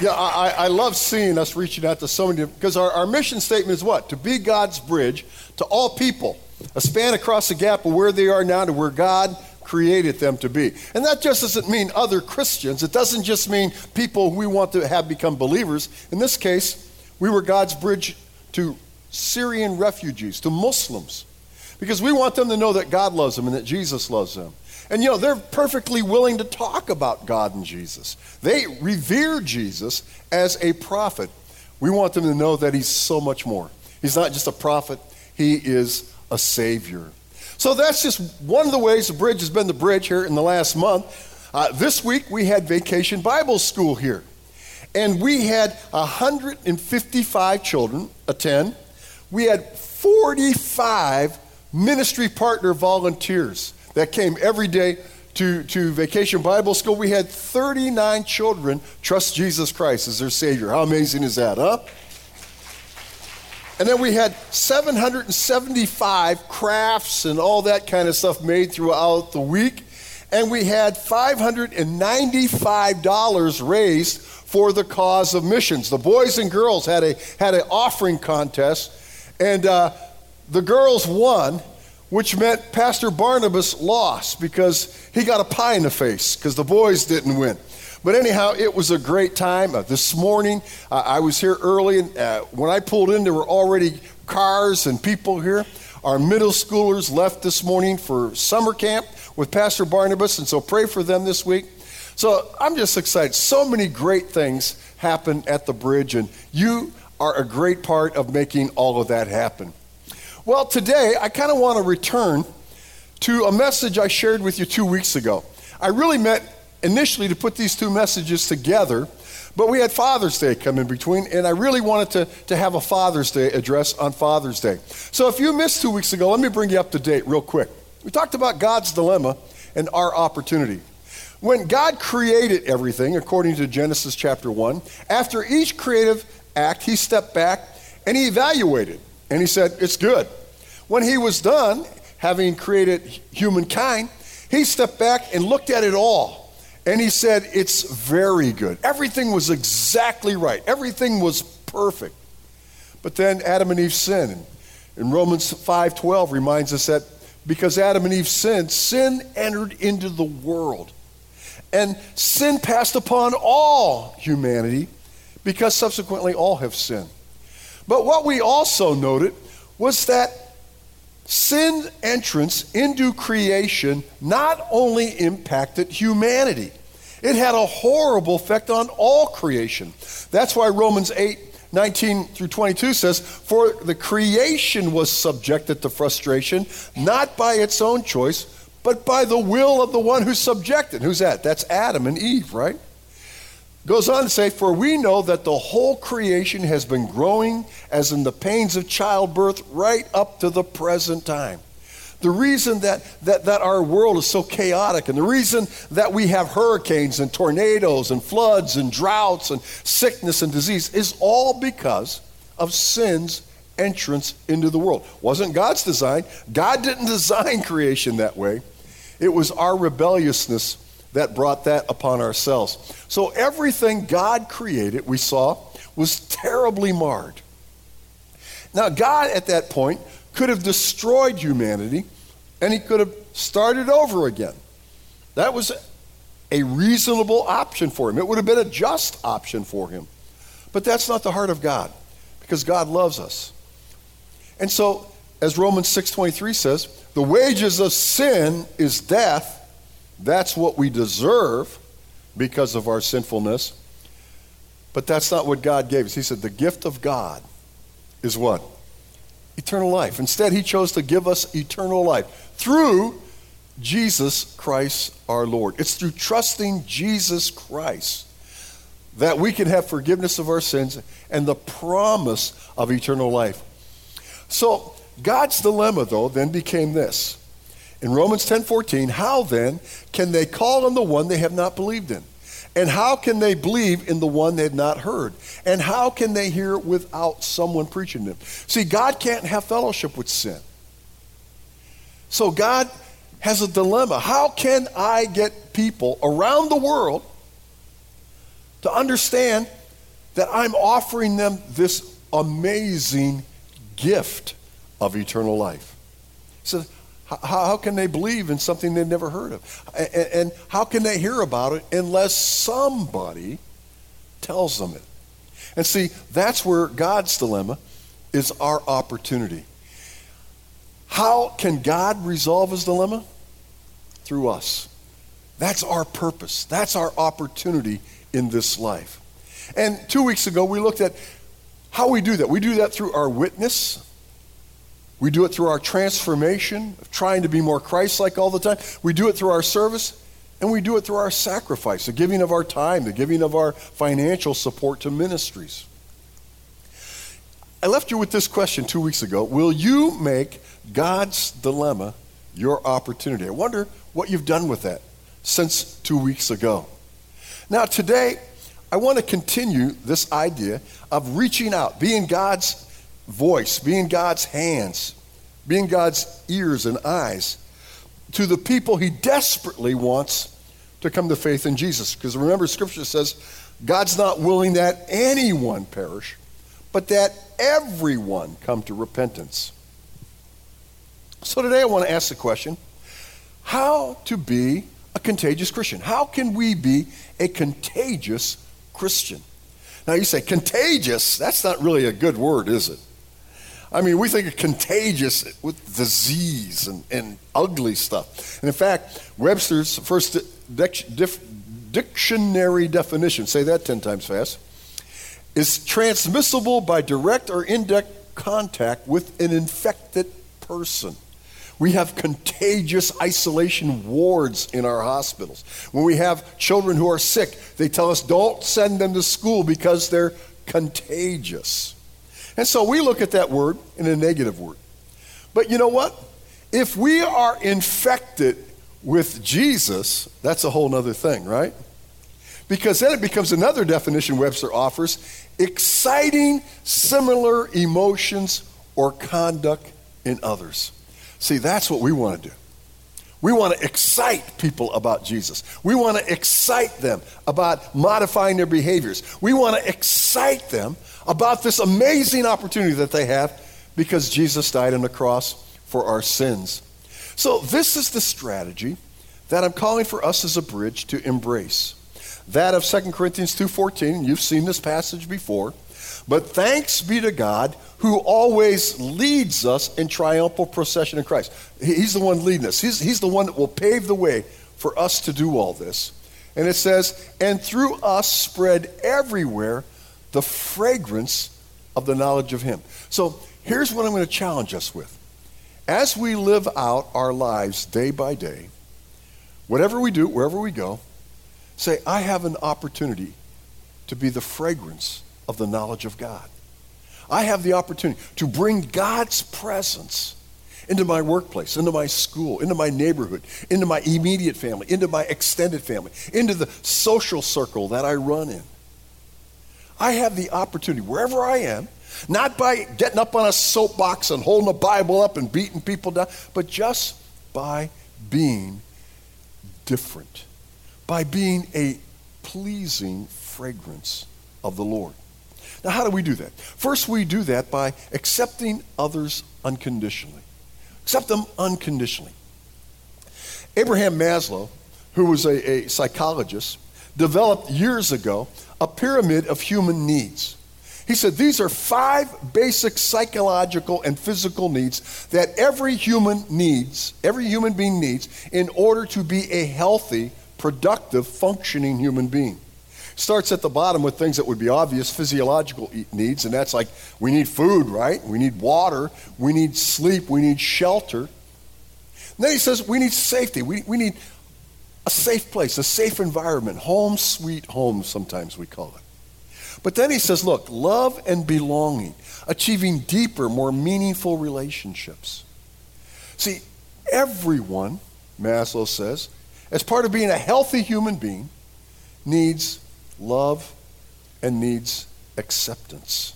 Yeah, I, I love seeing us reaching out to so many, because our, our mission statement is what? To be God's bridge to all people, a span across the gap of where they are now to where God created them to be. And that just doesn't mean other Christians. It doesn't just mean people we want to have become believers. In this case, we were God's bridge to Syrian refugees, to Muslims, because we want them to know that God loves them and that Jesus loves them. And you know, they're perfectly willing to talk about God and Jesus. They revere Jesus as a prophet. We want them to know that he's so much more. He's not just a prophet, he is a savior. So that's just one of the ways the bridge has been the bridge here in the last month. Uh, this week we had Vacation Bible School here. And we had 155 children attend. We had 45 ministry partner volunteers that came every day to, to Vacation Bible School. We had 39 children trust Jesus Christ as their Savior. How amazing is that, huh? And then we had 775 crafts and all that kind of stuff made throughout the week. And we had $595 raised for the cause of missions. The boys and girls had a had an offering contest, and uh, the girls won, which meant Pastor Barnabas lost because he got a pie in the face because the boys didn't win. But anyhow, it was a great time. Uh, this morning, uh, I was here early, and uh, when I pulled in, there were already cars and people here. Our middle schoolers left this morning for summer camp with Pastor Barnabas, and so pray for them this week. So I'm just excited. So many great things happen at the bridge, and you are a great part of making all of that happen. Well, today I kind of want to return to a message I shared with you two weeks ago. I really meant initially to put these two messages together, but we had Father's Day come in between, and I really wanted to, to have a Father's Day address on Father's Day. So if you missed two weeks ago, let me bring you up to date real quick. We talked about God's dilemma and our opportunity. When God created everything, according to Genesis chapter 1, after each creative act, he stepped back and he evaluated, and he said, It's good. When he was done, having created humankind, he stepped back and looked at it all and he said, It's very good. Everything was exactly right, everything was perfect. But then Adam and Eve sinned. And Romans 5:12 reminds us that because Adam and Eve sinned, sin entered into the world. And sin passed upon all humanity because subsequently all have sinned. But what we also noted was that sin entrance into creation not only impacted humanity, it had a horrible effect on all creation. That's why Romans 8 19 through 22 says, For the creation was subjected to frustration, not by its own choice, but by the will of the one who subjected. Who's that? That's Adam and Eve, right? Goes on to say, For we know that the whole creation has been growing as in the pains of childbirth right up to the present time. The reason that, that, that our world is so chaotic and the reason that we have hurricanes and tornadoes and floods and droughts and sickness and disease is all because of sin's entrance into the world. Wasn't God's design. God didn't design creation that way. It was our rebelliousness that brought that upon ourselves. So everything God created, we saw, was terribly marred. Now, God at that point could have destroyed humanity and he could have started over again. That was a reasonable option for him. It would have been a just option for him. But that's not the heart of God because God loves us. And so, as Romans 6:23 says, the wages of sin is death. That's what we deserve because of our sinfulness. But that's not what God gave us. He said the gift of God is what? eternal life. Instead, he chose to give us eternal life through Jesus Christ our Lord. It's through trusting Jesus Christ that we can have forgiveness of our sins and the promise of eternal life. So, God's dilemma though then became this. In Romans 10:14, how then can they call on the one they have not believed in? And how can they believe in the one they had not heard? And how can they hear without someone preaching them? See, God can't have fellowship with sin. So God has a dilemma. How can I get people around the world to understand that I'm offering them this amazing gift of eternal life. So, how, how can they believe in something they've never heard of? And, and how can they hear about it unless somebody tells them it? And see, that's where God's dilemma is our opportunity. How can God resolve his dilemma? Through us. That's our purpose. That's our opportunity in this life. And two weeks ago, we looked at how we do that. We do that through our witness. We do it through our transformation, of trying to be more Christ like all the time. We do it through our service, and we do it through our sacrifice, the giving of our time, the giving of our financial support to ministries. I left you with this question two weeks ago Will you make God's dilemma your opportunity? I wonder what you've done with that since two weeks ago. Now, today, I want to continue this idea of reaching out, being God's voice, being God's hands, being God's ears and eyes to the people He desperately wants to come to faith in Jesus. Because remember, Scripture says God's not willing that anyone perish, but that everyone come to repentance. So today I want to ask the question how to be a contagious Christian? How can we be a contagious Christian? Now you say, contagious, that's not really a good word, is it? I mean, we think of contagious with disease and, and ugly stuff. And in fact, Webster's first dictionary definition, say that 10 times fast, is transmissible by direct or indirect contact with an infected person. We have contagious isolation wards in our hospitals. When we have children who are sick, they tell us don't send them to school because they're contagious. And so we look at that word in a negative word. But you know what? If we are infected with Jesus, that's a whole other thing, right? Because then it becomes another definition Webster offers exciting similar emotions or conduct in others. See, that's what we want to do. We want to excite people about Jesus. We want to excite them about modifying their behaviors. We want to excite them about this amazing opportunity that they have because Jesus died on the cross for our sins. So, this is the strategy that I'm calling for us as a bridge to embrace. That of 2 Corinthians 2:14, you've seen this passage before. But thanks be to God who always leads us in triumphal procession in Christ. He's the one leading us. He's, he's the one that will pave the way for us to do all this. And it says, and through us spread everywhere the fragrance of the knowledge of Him. So here's what I'm going to challenge us with. As we live out our lives day by day, whatever we do, wherever we go, say, I have an opportunity to be the fragrance of the knowledge of God. I have the opportunity to bring God's presence into my workplace, into my school, into my neighborhood, into my immediate family, into my extended family, into the social circle that I run in. I have the opportunity, wherever I am, not by getting up on a soapbox and holding a Bible up and beating people down, but just by being different, by being a pleasing fragrance of the Lord. Now, how do we do that? First, we do that by accepting others unconditionally. Accept them unconditionally. Abraham Maslow, who was a, a psychologist, developed years ago a pyramid of human needs. He said these are five basic psychological and physical needs that every human needs, every human being needs, in order to be a healthy, productive, functioning human being starts at the bottom with things that would be obvious physiological needs, and that's like we need food, right? We need water, we need sleep, we need shelter. And then he says we need safety. We, we need a safe place, a safe environment, home sweet home, sometimes we call it. But then he says, look, love and belonging, achieving deeper, more meaningful relationships. See, everyone, Maslow says, as part of being a healthy human being, needs love and needs acceptance.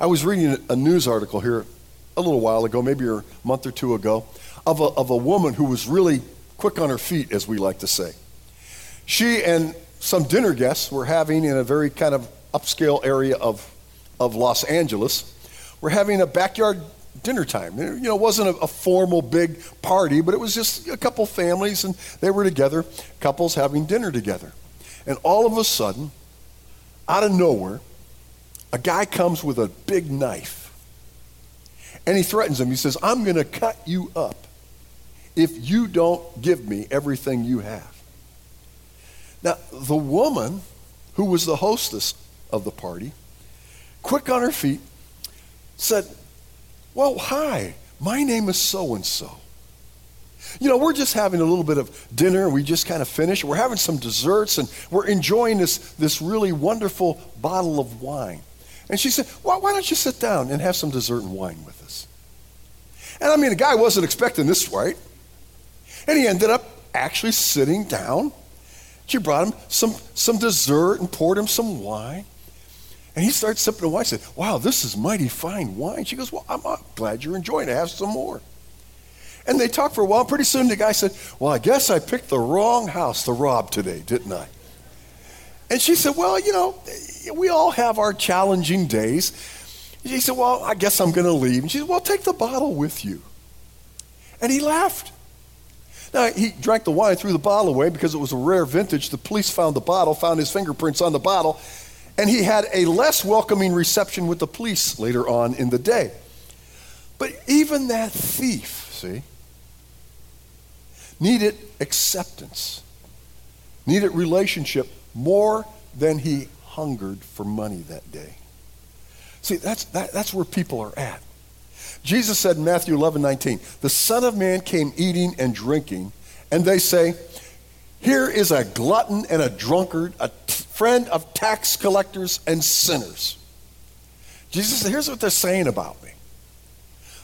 I was reading a news article here a little while ago, maybe a month or two ago, of a, of a woman who was really quick on her feet, as we like to say. She and some dinner guests were having in a very kind of upscale area of, of Los Angeles, were having a backyard dinner time. You know, it wasn't a, a, formal big party, but it was just a couple families, and they were together, couples having dinner together. And all of a sudden, out of nowhere, a guy comes with a big knife. And he threatens him. He says, I'm going to cut you up if you don't give me everything you have. Now, the woman who was the hostess of the party, quick on her feet, said, Well, hi, my name is so and so. You know, we're just having a little bit of dinner. We just kind of finished. We're having some desserts and we're enjoying this, this really wonderful bottle of wine. And she said, why, why don't you sit down and have some dessert and wine with us? And I mean, the guy wasn't expecting this, right? And he ended up actually sitting down. She brought him some, some dessert and poured him some wine. And he starts sipping the wine. Said, Wow, this is mighty fine wine. She goes, Well, I'm, I'm glad you're enjoying it. Have some more. And they talked for a while. Pretty soon the guy said, Well, I guess I picked the wrong house to rob today, didn't I? And she said, Well, you know, we all have our challenging days. He said, Well, I guess I'm going to leave. And she said, Well, take the bottle with you. And he laughed. Now, he drank the wine, threw the bottle away because it was a rare vintage. The police found the bottle, found his fingerprints on the bottle, and he had a less welcoming reception with the police later on in the day. But even that thief, see, needed acceptance, needed relationship more than he hungered for money that day. See, that's, that, that's where people are at. Jesus said in Matthew 11, 19, the Son of Man came eating and drinking, and they say, Here is a glutton and a drunkard, a t- friend of tax collectors and sinners. Jesus said, Here's what they're saying about me.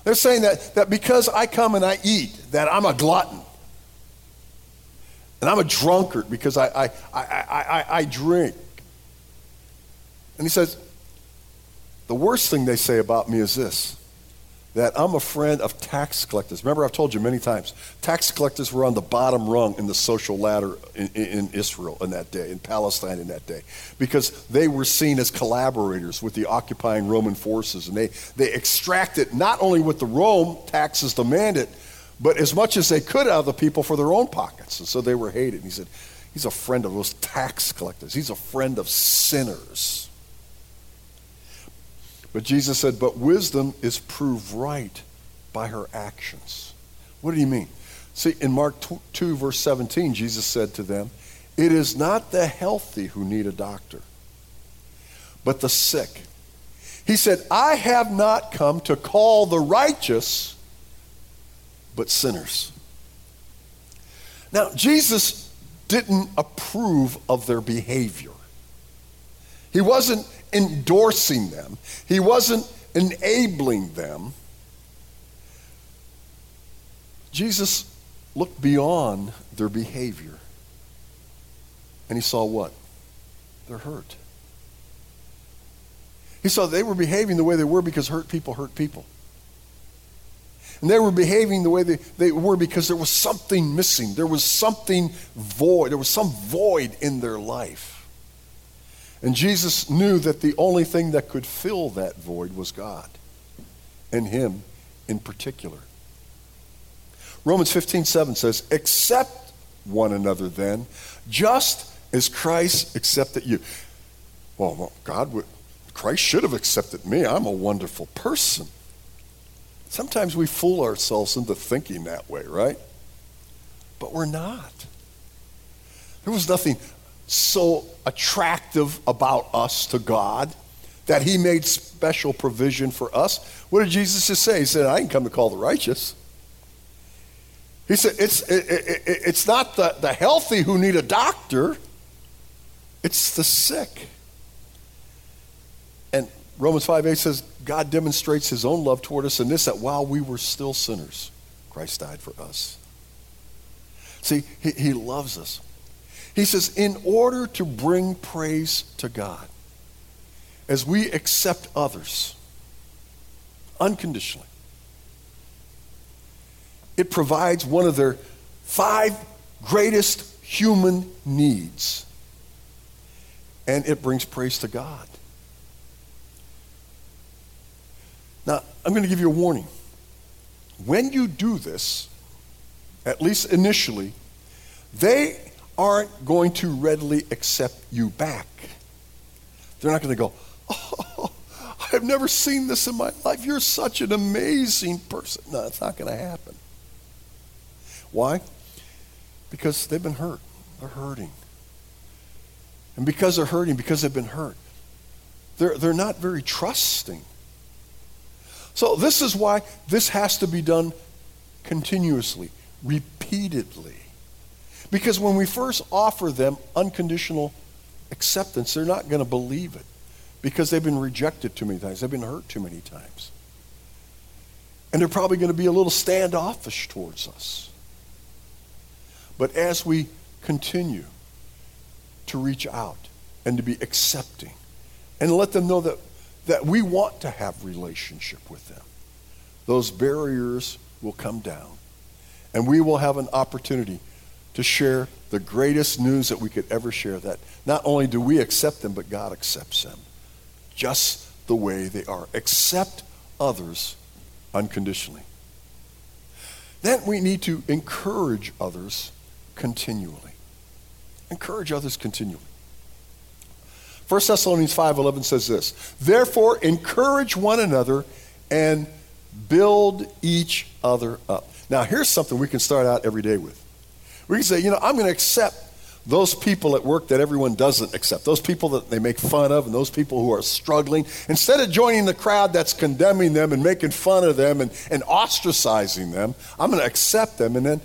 They're saying that, that because I come and I eat, that I'm a glutton. And I'm a drunkard because I, I, I, I, I drink. And he says, The worst thing they say about me is this that I'm a friend of tax collectors. Remember, I've told you many times, tax collectors were on the bottom rung in the social ladder in, in, Israel in that day, in Palestine in that day, because they were seen as collaborators with the occupying Roman forces. And they, they extracted not only what the Rome taxes demanded, but as much as they could out of the people for their own pockets. And so they were hated. And he said, He's a friend of those tax collectors, he's a friend of sinners. But Jesus said, But wisdom is proved right by her actions. What did he mean? See, in Mark 2, verse 17, Jesus said to them, It is not the healthy who need a doctor, but the sick. He said, I have not come to call the righteous, but sinners. Now, Jesus didn't approve of their behavior. He wasn't endorsing them, he wasn't enabling them. Jesus looked beyond their behavior and he saw what? They're hurt. He saw they were behaving the way they were because hurt people hurt people. And they were behaving the way they, they were because there was something missing. There was something void. There was some void in their life. And Jesus knew that the only thing that could fill that void was God, and Him in particular. Romans 15 7 says, Accept one another then, just as Christ accepted you. Well, God would, Christ should have accepted me. I'm a wonderful person. Sometimes we fool ourselves into thinking that way, right? But we're not. There was nothing so attractive about us to God that he made special provision for us. What did Jesus just say? He said, I didn't come to call the righteous. He said, it's, it, it, it's not the, the healthy who need a doctor, it's the sick. Romans 5 8 says, God demonstrates his own love toward us in this, that while we were still sinners, Christ died for us. See, he, he loves us. He says, in order to bring praise to God, as we accept others unconditionally, it provides one of their five greatest human needs. and it brings praise to God. Now, I'm going to give you a warning. When you do this, at least initially, they aren't going to readily accept you back. They're not going to go, Oh, I've never seen this in my life. You're such an amazing person. No, it's not going to happen. Why? Because they've been hurt. They're hurting. And because they're hurting, because they've been hurt, they're, they're not very trusting. So, this is why this has to be done continuously, repeatedly. Because when we first offer them unconditional acceptance, they're not going to believe it because they've been rejected too many times, they've been hurt too many times. And they're probably going to be a little standoffish towards us. But as we continue to reach out and to be accepting and let them know that, that we want to have relationship with them, those barriers will come down. And we will have an opportunity to share the greatest news that we could ever share that not only do we accept them, but God accepts them just the way they are. Accept others unconditionally. Then we need to encourage others continually. Encourage others continually. 1 Thessalonians 5:11 says this, "Therefore encourage one another and build each other up." Now, here's something we can start out every day with. We can say, you know, I'm going to accept those people at work that everyone doesn't accept, those people that they make fun of, and those people who are struggling, instead of joining the crowd that's condemning them and making fun of them and, and ostracizing them, I'm going to accept them. And then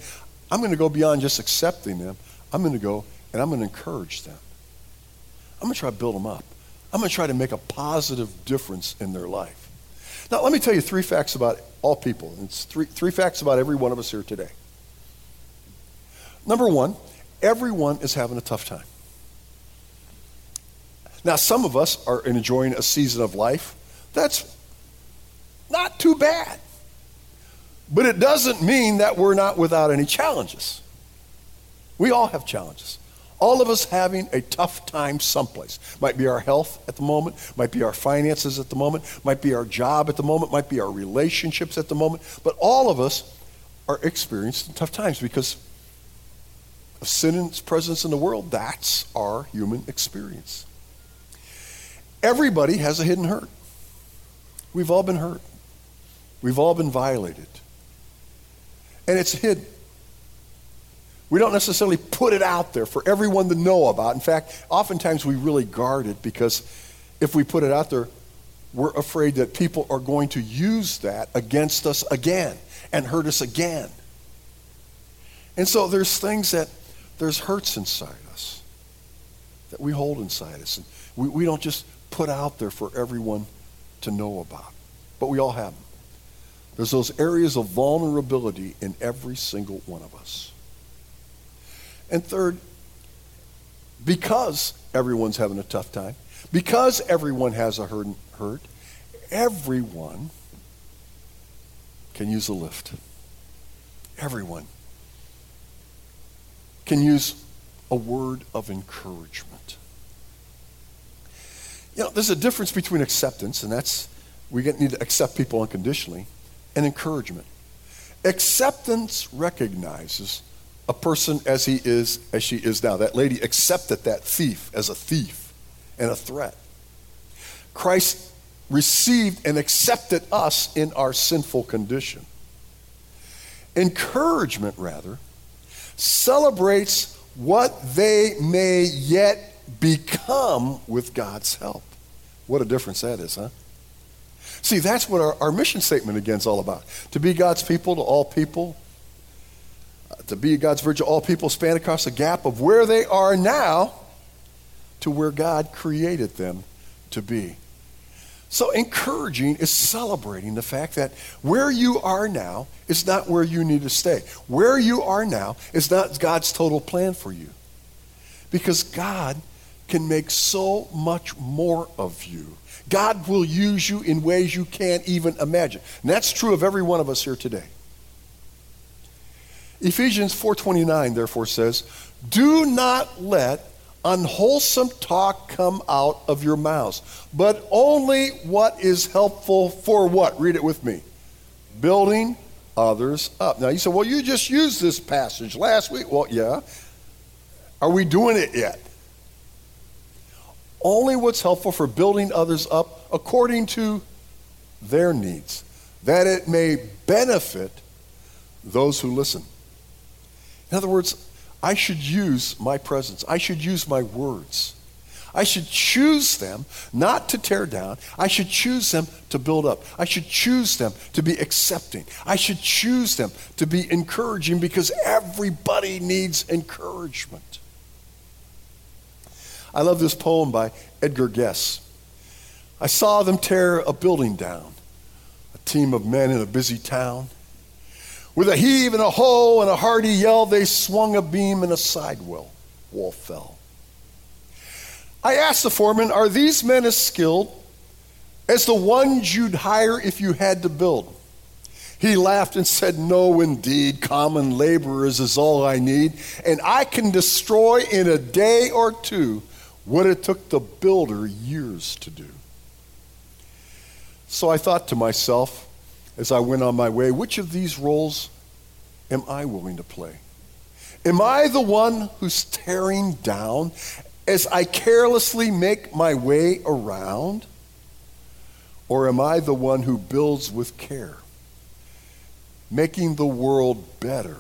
I'm going to go beyond just accepting them. I'm going to go and I'm going to encourage them. I'm going to try to build them up. I'm going to try to make a positive difference in their life. Now, let me tell you three facts about all people. It's three, three facts about every one of us here today. Number one, everyone is having a tough time. Now, some of us are enjoying a season of life that's not too bad. But it doesn't mean that we're not without any challenges. We all have challenges. All of us having a tough time someplace. Might be our health at the moment, might be our finances at the moment, might be our job at the moment, might be our relationships at the moment. But all of us are experiencing tough times because of sin's presence in the world. That's our human experience. Everybody has a hidden hurt. We've all been hurt. We've all been violated. And it's hidden. We don't necessarily put it out there for everyone to know about. In fact, oftentimes we really guard it because if we put it out there, we're afraid that people are going to use that against us again and hurt us again. And so there's things that, there's hurts inside us that we hold inside us. And we, we don't just put out there for everyone to know about, but we all have them. There's those areas of vulnerability in every single one of us. And third, because everyone's having a tough time, because everyone has a hurt, everyone can use a lift. Everyone can use a word of encouragement. You know, there's a difference between acceptance, and that's we need to accept people unconditionally, and encouragement. Acceptance recognizes a person as he is, as she is now. That lady accepted that thief as a thief and a threat. Christ received and accepted us in our sinful condition. Encouragement, rather, celebrates what they may yet become with God's help. What a difference that is, huh? See, that's what our, our mission statement again is all about. To be God's people to all people, to be God's virgin, all people span across the gap of where they are now to where God created them to be. So, encouraging is celebrating the fact that where you are now is not where you need to stay. Where you are now is not God's total plan for you. Because God can make so much more of you. God will use you in ways you can't even imagine. And that's true of every one of us here today. Ephesians 4:29 therefore says, "Do not let unwholesome talk come out of your mouths, but only what is helpful for what? Read it with me. Building others up. Now you say, well, you just used this passage last week. Well, yeah. Are we doing it yet? Only what's helpful for building others up according to their needs, that it may benefit those who listen. In other words, I should use my presence. I should use my words. I should choose them not to tear down. I should choose them to build up. I should choose them to be accepting. I should choose them to be encouraging because everybody needs encouragement. I love this poem by Edgar Guest. I saw them tear a building down, a team of men in a busy town. With a heave and a hoe and a hearty yell, they swung a beam and a side wall, wall fell. I asked the foreman, Are these men as skilled as the ones you'd hire if you had to build? He laughed and said, No, indeed. Common laborers is all I need, and I can destroy in a day or two what it took the builder years to do. So I thought to myself, as I went on my way, which of these roles am I willing to play? Am I the one who's tearing down as I carelessly make my way around? Or am I the one who builds with care, making the world better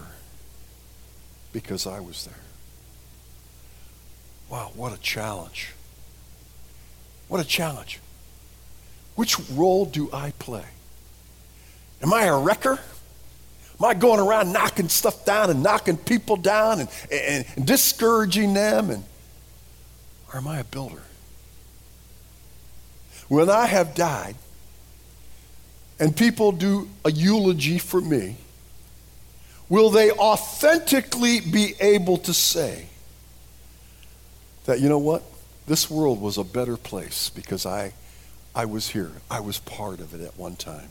because I was there? Wow, what a challenge. What a challenge. Which role do I play? Am I a wrecker? Am I going around knocking stuff down and knocking people down and, and, and discouraging them? And, or am I a builder? When I have died and people do a eulogy for me, will they authentically be able to say that, you know what? This world was a better place because I, I was here. I was part of it at one time.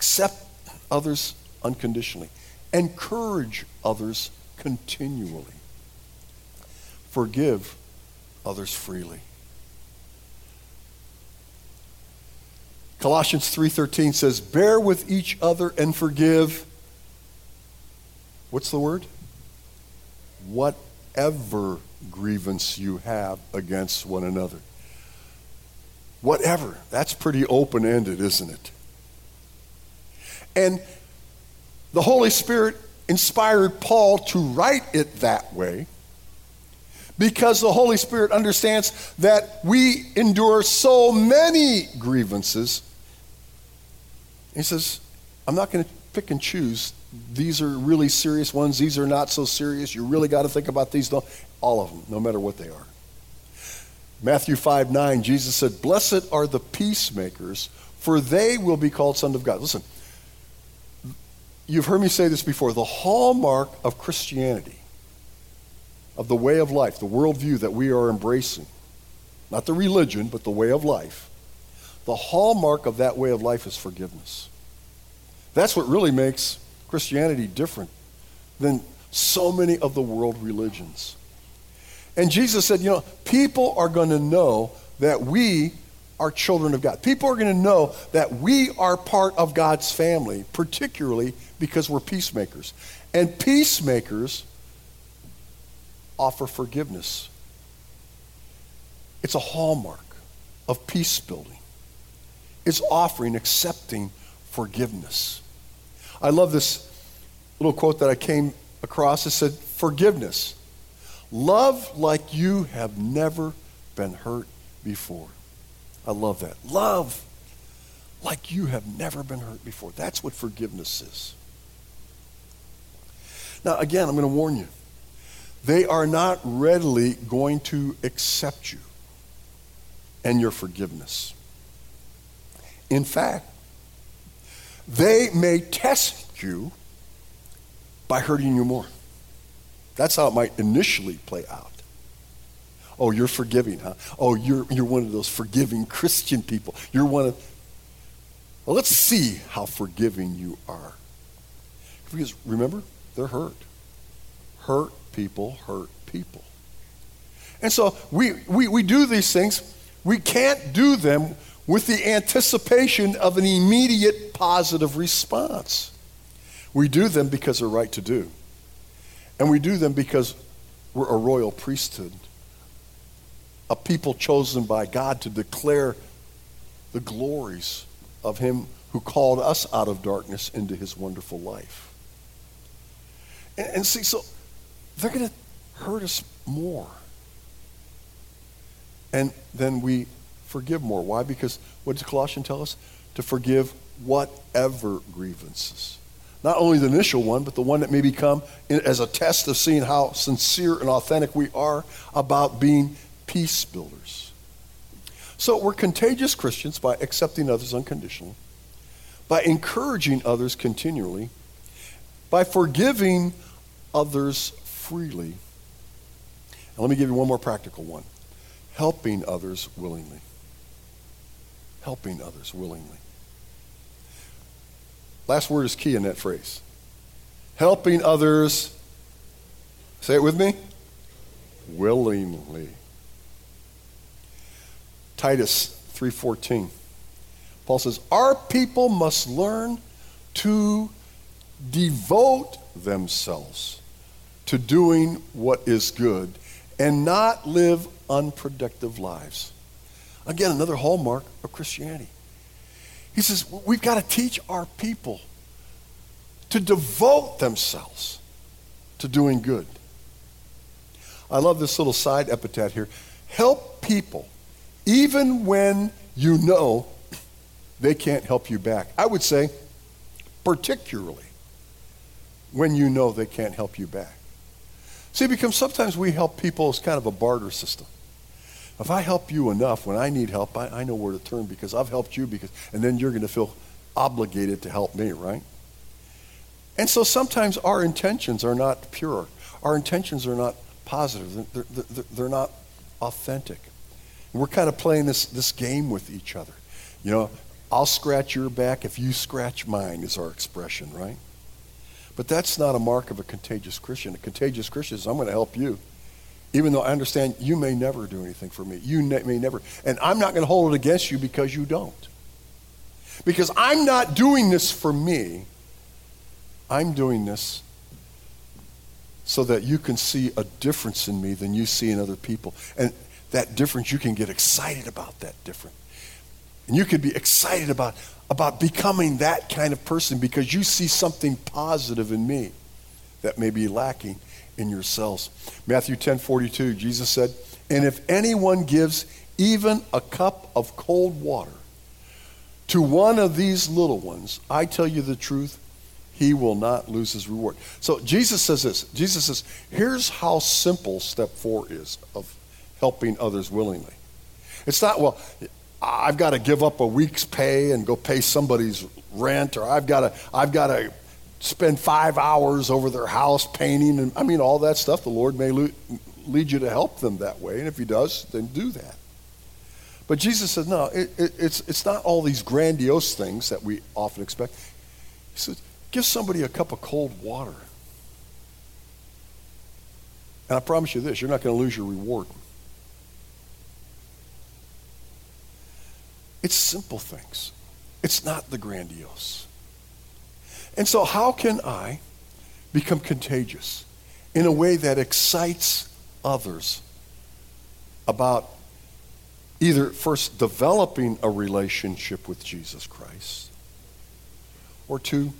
Accept others unconditionally. Encourage others continually. Forgive others freely. Colossians 3:13 says, "Bear with each other and forgive." What's the word? Whatever grievance you have against one another. Whatever. That's pretty open-ended, isn't it? And the Holy Spirit inspired Paul to write it that way because the Holy Spirit understands that we endure so many grievances. He says, I'm not going to pick and choose. These are really serious ones. These are not so serious. You really got to think about these. All of them, no matter what they are. Matthew 5 9, Jesus said, Blessed are the peacemakers, for they will be called sons of God. Listen, You've heard me say this before. The hallmark of Christianity, of the way of life, the worldview that we are embracing, not the religion, but the way of life, the hallmark of that way of life is forgiveness. That's what really makes Christianity different than so many of the world religions. And Jesus said, you know, people are going to know that we are children of God. People are going to know that we are part of God's family, particularly because we're peacemakers. And peacemakers offer forgiveness. It's a hallmark of peace building. It's offering, accepting forgiveness. I love this little quote that I came across. It said, Forgiveness. Love like you have never been hurt before. I love that. Love like you have never been hurt before. That's what forgiveness is. Now, again, I'm going to warn you. They are not readily going to accept you and your forgiveness. In fact, they may test you by hurting you more. That's how it might initially play out. Oh, you're forgiving, huh? Oh, you're, you're one of those forgiving Christian people. You're one of. Well, let's see how forgiving you are. Because remember, they're hurt. Hurt people hurt people. And so we, we, we do these things. We can't do them with the anticipation of an immediate positive response. We do them because they're right to do. And we do them because we're a royal priesthood, a people chosen by God to declare the glories of Him who called us out of darkness into His wonderful life. And, and see, so they're going to hurt us more. And then we forgive more. Why? Because what does Colossians tell us? To forgive whatever grievances. Not only the initial one, but the one that may become as a test of seeing how sincere and authentic we are about being peace builders. So we're contagious Christians by accepting others unconditionally, by encouraging others continually, by forgiving others freely. And let me give you one more practical one helping others willingly. Helping others willingly. Last word is key in that phrase. Helping others, say it with me, willingly. Titus 3:14. Paul says, "Our people must learn to devote themselves to doing what is good and not live unproductive lives. Again, another hallmark of Christianity. He says, we've got to teach our people to devote themselves to doing good. I love this little side epithet here. Help people even when you know they can't help you back. I would say, particularly when you know they can't help you back. See, because sometimes we help people as kind of a barter system. If I help you enough when I need help, I, I know where to turn because I've helped you because, and then you're going to feel obligated to help me, right? And so sometimes our intentions are not pure. Our intentions are not positive. They're, they're, they're not authentic. we're kind of playing this, this game with each other. You know, I'll scratch your back if you scratch mine, is our expression, right? But that's not a mark of a contagious Christian. A contagious Christian is I'm going to help you. Even though I understand you may never do anything for me. You ne- may never. And I'm not going to hold it against you because you don't. Because I'm not doing this for me. I'm doing this so that you can see a difference in me than you see in other people. And that difference, you can get excited about that difference. And you can be excited about, about becoming that kind of person because you see something positive in me that may be lacking in yourselves. Matthew 10 42, Jesus said, And if anyone gives even a cup of cold water to one of these little ones, I tell you the truth, he will not lose his reward. So Jesus says this Jesus says, Here's how simple step four is of helping others willingly. It's not, well, I've got to give up a week's pay and go pay somebody's rent, or I've got to, I've got to spend five hours over their house painting, and I mean all that stuff. The Lord may lead you to help them that way, and if He does, then do that. But Jesus said, no, it, it, it's, it's not all these grandiose things that we often expect. He said, give somebody a cup of cold water. And I promise you this, you're not going to lose your reward. It's simple things. It's not the grandiose. And so, how can I become contagious in a way that excites others about either first developing a relationship with Jesus Christ or two,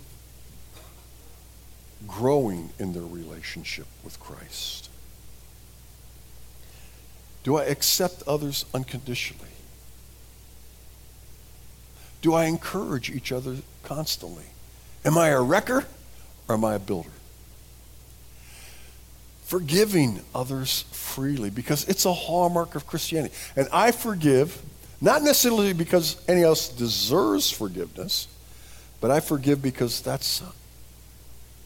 growing in their relationship with Christ? Do I accept others unconditionally? Do I encourage each other constantly? Am I a wrecker or am I a builder? Forgiving others freely because it's a hallmark of Christianity. And I forgive, not necessarily because any else deserves forgiveness, but I forgive because that's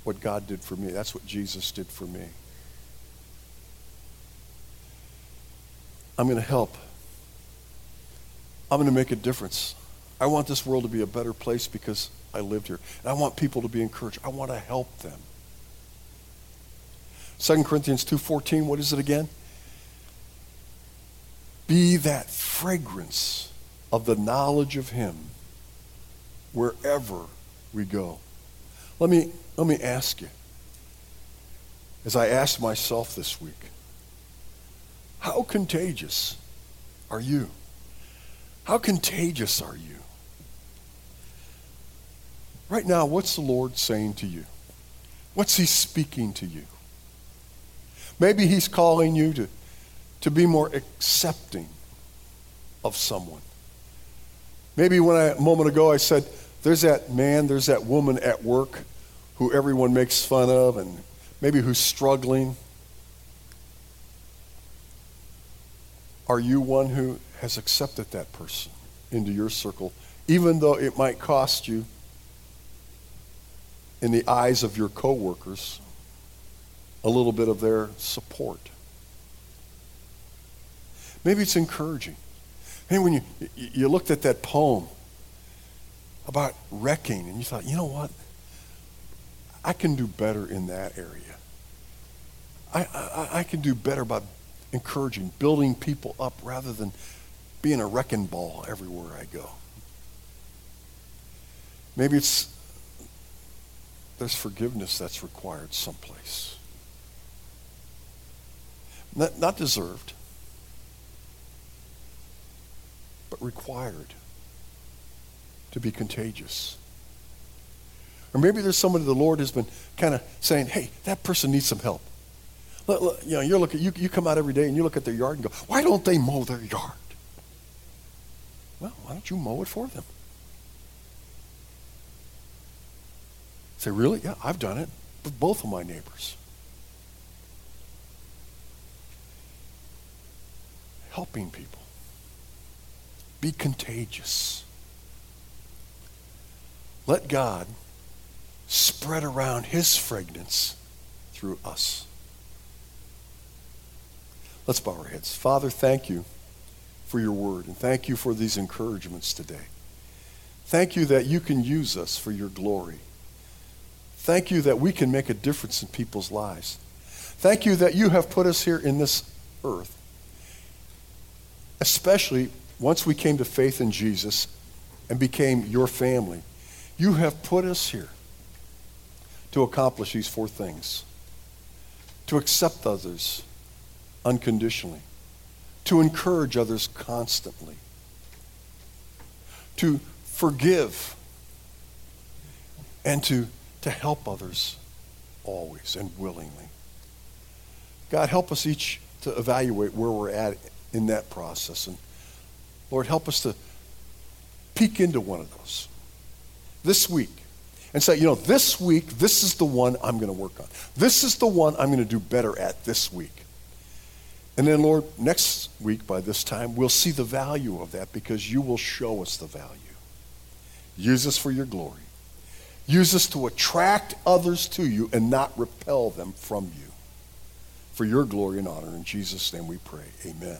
what God did for me. That's what Jesus did for me. I'm going to help. I'm going to make a difference. I want this world to be a better place because I lived here. And I want people to be encouraged. I want to help them. 2 Corinthians 2:14, what is it again? Be that fragrance of the knowledge of him wherever we go. Let me, let me ask you, as I asked myself this week, how contagious are you? How contagious are you? Right now, what's the Lord saying to you? What's He speaking to you? Maybe He's calling you to, to be more accepting of someone. Maybe when I, a moment ago I said, there's that man, there's that woman at work who everyone makes fun of and maybe who's struggling. Are you one who has accepted that person into your circle, even though it might cost you in the eyes of your coworkers a little bit of their support? Maybe it's encouraging. Maybe when you, you looked at that poem about wrecking and you thought, you know what? I can do better in that area. I, I, I can do better by encouraging, building people up rather than being a wrecking ball everywhere I go. Maybe it's there's forgiveness that's required someplace. Not, not deserved, but required to be contagious. Or maybe there's somebody the Lord has been kind of saying, hey, that person needs some help. You know, you're looking, you, you come out every day and you look at their yard and go, why don't they mow their yard? Well, why don't you mow it for them? Say, really? Yeah, I've done it with both of my neighbors. Helping people. Be contagious. Let God spread around his fragrance through us. Let's bow our heads. Father, thank you for your word, and thank you for these encouragements today. Thank you that you can use us for your glory. Thank you that we can make a difference in people's lives. Thank you that you have put us here in this earth, especially once we came to faith in Jesus and became your family. You have put us here to accomplish these four things to accept others unconditionally, to encourage others constantly, to forgive, and to, to help others always and willingly. God, help us each to evaluate where we're at in that process. And Lord, help us to peek into one of those this week and say, you know, this week, this is the one I'm going to work on. This is the one I'm going to do better at this week. And then, Lord, next week by this time, we'll see the value of that because you will show us the value. Use us for your glory. Use this to attract others to you and not repel them from you. For your glory and honor. In Jesus' name we pray. Amen.